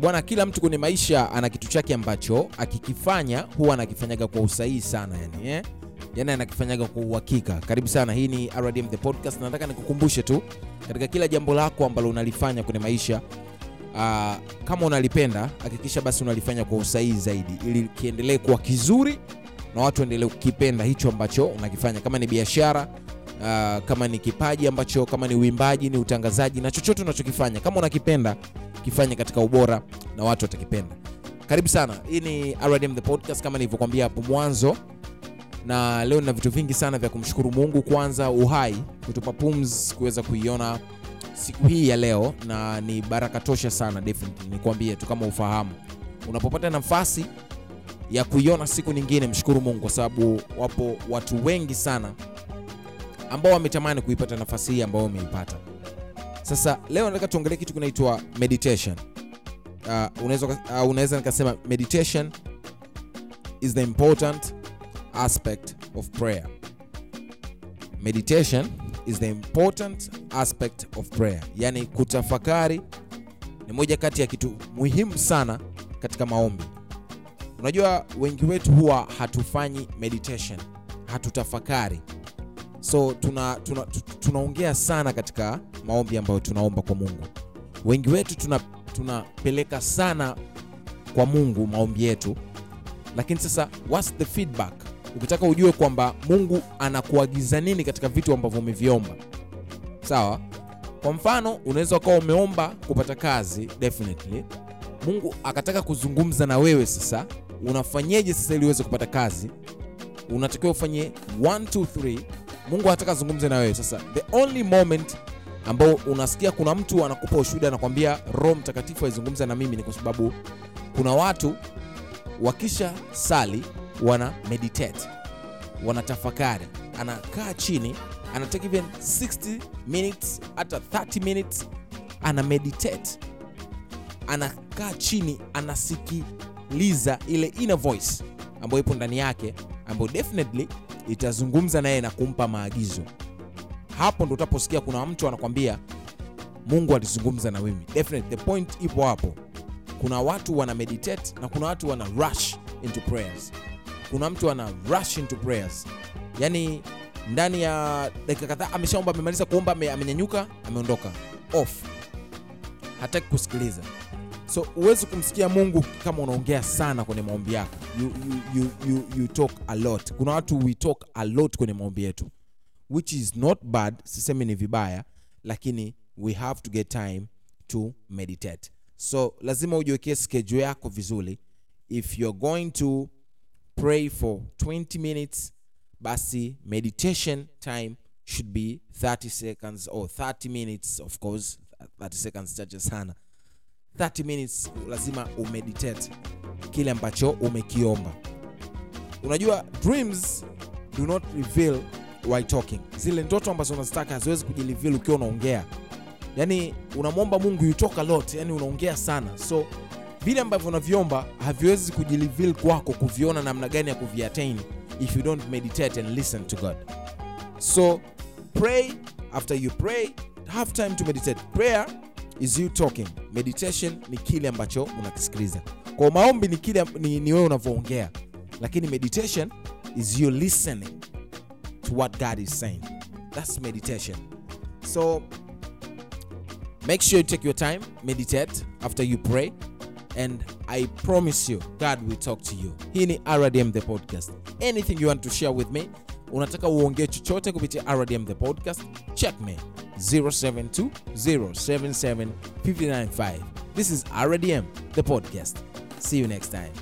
bwana kila mtu kwenye maisha ana kitu chake ambacho akikifanya huwa anakifanyaga kwa usahihi sana yani, eh? yani anakifanyaga kwa uhakika. Karibu sana hii ni rdm the podcast. Nataka nikukumbushe tu katika kila jambo lako ambalo unalifanya kwenye maisha aa, kama unalipenda hakikisha basi unalifanya kwa usahihi zaidi ili kiendelee kuwa kizuri na watu waendelee kukipenda hicho ambacho unakifanya. Kama ni biashara uh, kama ni kipaji ambacho kama ni uimbaji ni utangazaji na chochote unachokifanya kama unakipenda kifanye katika ubora na watu watakipenda. Karibu sana. Hii ni rdm the podcast kama nilivyokwambia hapo mwanzo. Na leo nina vitu vingi sana vya kumshukuru mungu. Kwanza uhai kutupa pumzi, kuweza kuiona siku hii ya leo na ni baraka tosha sana definitely. Nikwambie tu kama ufahamu. Unapopata nafasi ya kuiona siku nyingine mshukuru mungu kwa sababu wapo watu wengi sana ambao wametamani kuipata nafasi hii ambayo umeipata sasa leo nataka tuongelee kitu kinaitwa meditation. Uh, unaweza uh, nikasema meditation is the important aspect of prayer. Meditation is the important aspect of prayer. Yani kutafakari ni moja kati ya kitu muhimu sana katika maombi. Unajua wengi wetu huwa hatufanyi meditation hatutafakari so tunaongea tuna, tuna sana katika maombi ambayo tunaomba kwa mungu. Wengi wetu tunapeleka tuna sana kwa mungu maombi yetu. Lakini sasa what's the feedback? Ukitaka ujue kwamba mungu anakuagiza nini katika vitu ambavyo umeviomba. Sawa? Kwa mfano unaweza ukawa umeomba kupata kazi definitely. Mungu akataka kuzungumza na wewe sasa unafanyeje sasa ili uweze kupata kazi? Unatakiwa ufanye 1 2 3 mungu anataka azungumze na wewe. Sasa the only moment ambao unasikia kuna mtu anakupa ushuhuda anakwambia roho mtakatifu aizungumza na mimi ni kwa sababu kuna watu wakisha sali wana meditate wanatafakari anakaa chini anatake even 60 minutes hata 30 minutes ana meditate anakaa chini anasikiliza ile inner voice ambayo ipo ndani yake ambayo definitely itazungumza naye na kumpa maagizo. Hapo ndo utaposikia kuna mtu anakwambia mungu alizungumza na mimi. Definitely the point ipo hapo. Kuna watu wana meditate na kuna watu wana rush into prayers. Kuna mtu ana rush into prayers. Yani ndani ya dakika kadhaa ameshaomba amemaliza kuomba amenyanyuka ameondoka. Off. Hataki kusikiliza so huwezi kumsikia mungu kama unaongea sana kwenye maombi yako. You, you, you, you, you talk a lot. Kuna watu we talk a lot kwenye maombi yetu. Which is not bad sisemi ni vibaya lakini we have to get time to meditate. So lazima ujiwekee schedule yako vizuri. If you're going to pray for 20 minutes basi meditation time should be 30 seconds or 30 minutes. Of course 30 seconds chache sana 30 minutes lazima umeditate kile ambacho umekiomba. Unajua dreams do not reveal while talking. Zile ndoto ambazo unazitaka haziwezi kujireveal ukiwa unaongea. Yaani unamwomba mungu you lot. Yani unaongea sana. So vile ambavyo unaviomba haviwezi kujireveal kwako kuviona namna gani ya kuviattain if you don't meditate and listen to god. So pray after you pray. Have time to meditate. Prayer is you talking? Meditation ni kile ambacho unakisikiliza. Kwa maombi ni kile ni, ni wewe unavyoongea. Lakini meditation is you listening to what god is saying. That's meditation. So make sure you take your time meditate after you pray and i promise you god will talk to you. Hii ni rdm the podcast. Anything you want to share with me unataka uongee chochote kupitia rdm the podcast check me 072 this is rdm the podcast. See you next time